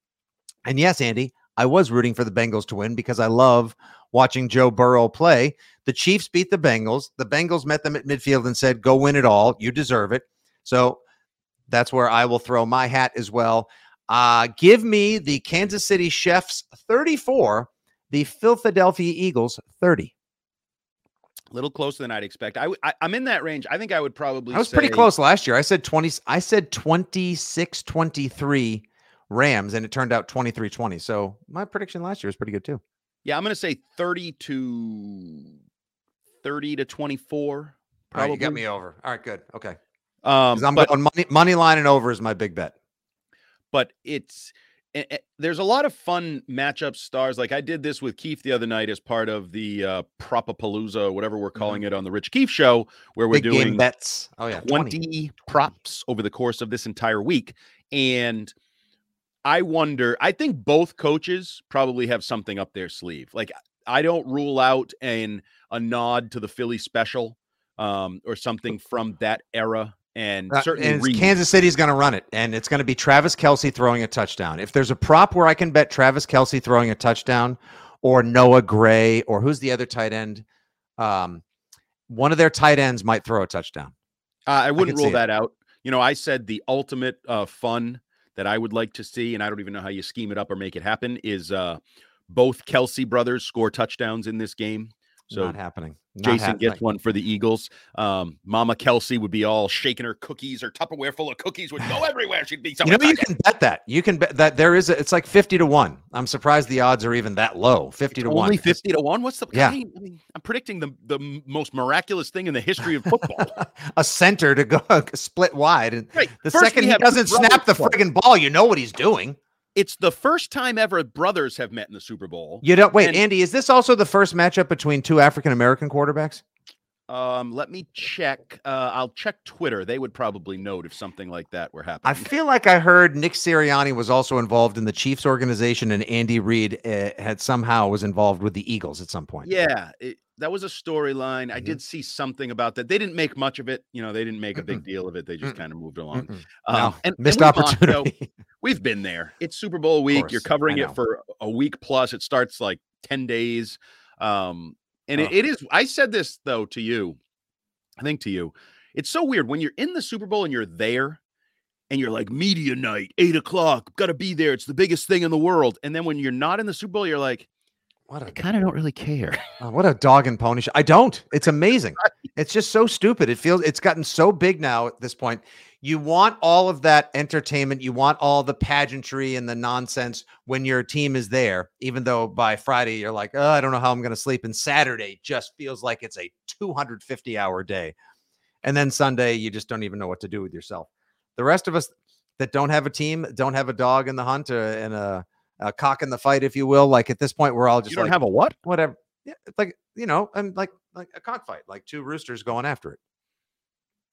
B: And yes, Andy, I was rooting for the Bengals to win because I love watching Joe Burrow play. The Chiefs beat the Bengals. The Bengals met them at midfield and said, "Go win it all. You deserve it." So that's where I will throw my hat as well. Uh, give me the Kansas City Chiefs 34, the Philadelphia Eagles 30.
C: A little closer than I'd expect. I, w- I am in that range. I think I would probably.
B: I was pretty close last year. I said 20, I said 26 23 Rams, and it turned out 23 20. So my prediction last year was pretty good too.
C: Yeah, I'm going to say 30 to 30 to 24.
B: All right, you got me over. All right, good. Okay.
C: Um,
B: I'm
C: but-
B: going money, money line and over is my big bet.
C: but it's eh, there's a lot of fun matchup stars. Like I did this with Keefe the other night as part of the uh Propapalooza, whatever we're calling it on the Rich Keefe show, where we're
B: Mm-hmm. Big
C: doing
B: bets. Oh, yeah.
C: 20,
B: 20.
C: props over the course of this entire week. And I wonder, I think both coaches probably have something up their sleeve. Like I don't rule out an a nod to the Philly special um or something from that era. And
B: Uh,
C: certainly
B: and Kansas City's going to run it, and it's going to be Travis Kelce throwing a touchdown. If there's a prop where I can bet Travis Kelce throwing a touchdown, or Noah Gray, or who's the other tight end? Um, one of their tight ends might throw a touchdown.
C: Uh, I wouldn't
B: see
C: rule
B: it.
C: that out. You know, I said the ultimate uh, fun that I would like to see, and I don't even know how you scheme it up or make it happen, is uh, both Kelce brothers score touchdowns in this game. So
B: Not happening. Not
C: Jason
B: happening.
C: gets one for the Eagles. Um, Mama Kelce would be all shaking her cookies or Tupperware full of cookies would go everywhere. She'd be so
B: You know, you can bet that. You can bet that there is a, it's like 50 to 1. I'm surprised the odds are even that low. 50 to 1.
C: only 50 to 1. What's the
B: Yeah.
C: I mean, I mean, I'm predicting the, the most miraculous thing in the history of football.
B: a center to go split wide. And
C: Right.
B: the
C: First
B: second he doesn't snap the
C: brothers play.
B: friggin' ball, you know what he's doing.
C: It's the first time ever brothers have met in the Super Bowl.
B: You don't wait,
C: And-
B: Andy. Is this also the first matchup between two African American quarterbacks?
C: Um, let me check. Uh, I'll check Twitter. They would probably note if something like that were happening.
B: I feel like I heard Nick Sirianni was also involved in the Chiefs organization, and Andy Reid uh, had somehow was involved with the Eagles at some point.
C: yeah, it, that was a storyline. I
B: Mhm.
C: did see something about that. They didn't make much of it. You know, they didn't make a big deal of it. They just kind of moved along. Um,
B: No,
C: and- and
B: missed
C: we've on- you know,
B: opportunity.
C: we've been there. It's Super Bowl week. You're covering it for a week plus. It starts like 10 days. Um, and it, it is, I said this though to you, I think to you, it's so weird when you're in the Super Bowl and you're there. and you're like media night, eight o'clock, got to be there. It's the biggest thing in the world. And then when you're not in the Super Bowl, you're like,
B: What
C: I
B: a
C: kind of don't really care.
B: Oh, what a dog and pony show. I don't. It's amazing. It's just so stupid. It feels it's gotten so big now at this point. You want all of that entertainment. You want all the pageantry and the nonsense when your team is there, even though by Friday you're like, oh, I don't know how I'm going to sleep. And Saturday just feels like it's a 250 hour day. And then Sunday, you just don't even know what to do with yourself. The rest of us that don't have a team, don't have a dog in the hunt or, and a, a cock in the fight, if you will. Like at this point, we're all just
C: you don't
B: like,
C: have a what?
B: whatever. Yeah, like you know, and like like a cockfight, like two roosters going after it.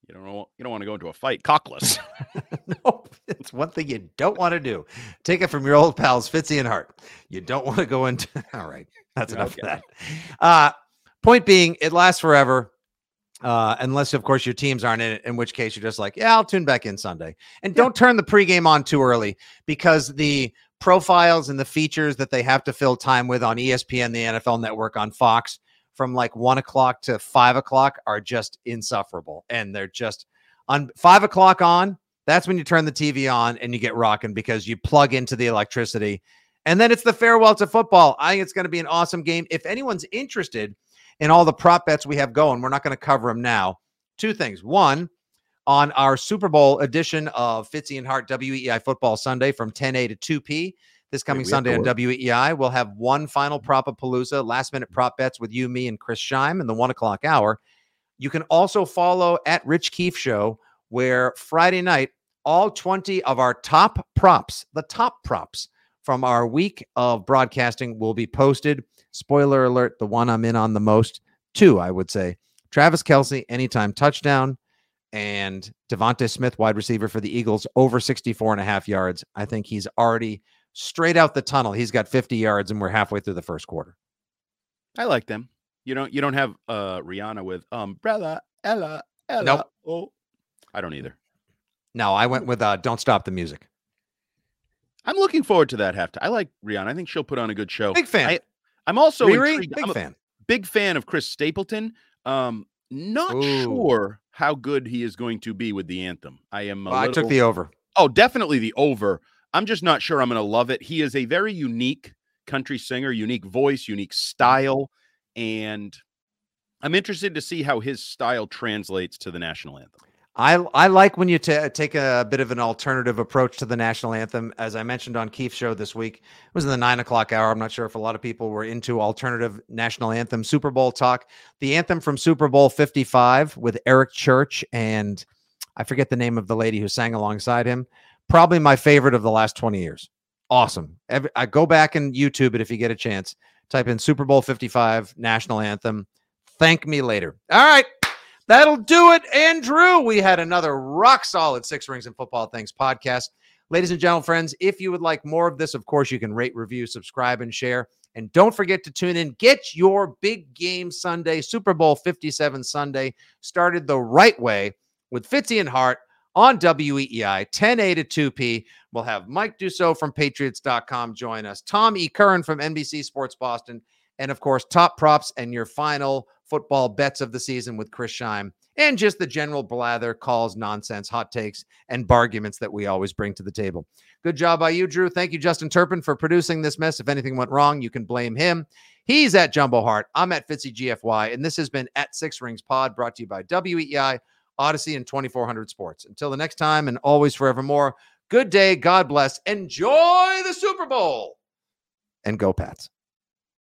C: You don't know. You don't want to go into a fight cockless.
B: no, it's one thing you don't want to do. Take it from your old pals Fitzy and Hart. You don't want to go into. All right, that's enough
C: Okay.
B: of that. Uh, point being, it lasts forever. Uh, unless of course your teams aren't in it, in which case you're just like, yeah, I'll tune back in Sunday. And don't turn the pregame on too early because the profiles and the features that they have to fill time with on ESPN, the NFL network on Fox from like one o'clock to five o'clock are just insufferable. And they're just on five o'clock on. That's when you turn the TV on and you get rocking because you plug into the electricity. And then it's the farewell to football. I think it's going to be an awesome game. If anyone's interested in all the prop bets we have going, we're not going to cover them now. Two things. One, on our Super Bowl edition of Fitzy and Hart WEEI Football Sunday from 10A to 2P. This coming Sunday on. WEEI, we'll have one final prop of Palooza, last minute prop bets with you, me, and Chris Scheim in the one o'clock hour. You can also follow at Rich Keefe Show, where Friday night, all 20 of our top props, the top props from our week of broadcasting will be posted. Spoiler alert, the one I'm in on the most, two, I would say. Travis Kelce, anytime touchdown, and DeVonta Smith, wide receiver for the Eagles, over 64 and a half yards. I think he's already straight out the tunnel. He's got 50 yards, and we're halfway through the first quarter.
C: I like them. You don't. You don't have uh Rihanna with umbrella, Ella, Ella.
B: Nope.
C: Oh, I don't either.
B: No, I went with uh, Don't Stop the Music.
C: I'm looking forward to that halftime. I like Rihanna. I think she'll put on a good show.
B: Big fan.
C: I, I'm also
B: Riri, big
C: I'm a
B: fan.
C: big fan of Chris Stapleton. Um, not
B: Ooh.
C: sure how good he is going to be with the anthem. I am.
B: Well, I took the over.
C: Oh, definitely the over. I'm just not sure I'm going to love it. He is a very unique country singer, unique voice, unique style, and I'm interested to see how his style translates to the national anthem.
B: I I like when you ta take a bit of an alternative approach to the national anthem. As I mentioned on Keefe's show this week, it was in the nine o'clock hour. I'm not sure if a lot of people were into alternative national anthem Super Bowl talk. The anthem from Super Bowl 55 with Eric Church and I forget the name of the lady who sang alongside him. Probably my favorite of the last 20 years. Awesome. Every, I go back and YouTube it if you get a chance. Type in Super Bowl 55 national anthem. Thank me later. All right. That'll do it, Andrew. We had another rock solid Six Rings and Football Things podcast. Ladies and gentlemen, friends, if you would like more of this, of course, you can rate, review, subscribe, and share. And don't forget to tune in. Get your big game Sunday, Super Bowl 57 Sunday, started the right way with Fitzy and Hart on WEEI, 10A to 2P. We'll have Mike Dussault from Patriots.com join us, Tom E. Curran from NBC Sports Boston, and of course, top props and your final football bets of the season with Chris Scheim, and just the general blather, calls, nonsense, hot takes, and barguments that we always bring to the table. Good job by you, Drew. Thank you, Justin Turpin, for producing this mess. If anything went wrong, you can blame him. He's at Jumbo Hart. I'm at Fitzy GFY, and this has been at Six Rings Pod, brought to you by WEEI, Audacy, and 2400 Sports. Until the next time, and always forevermore, good day, God bless, enjoy the Super Bowl, and go Pats.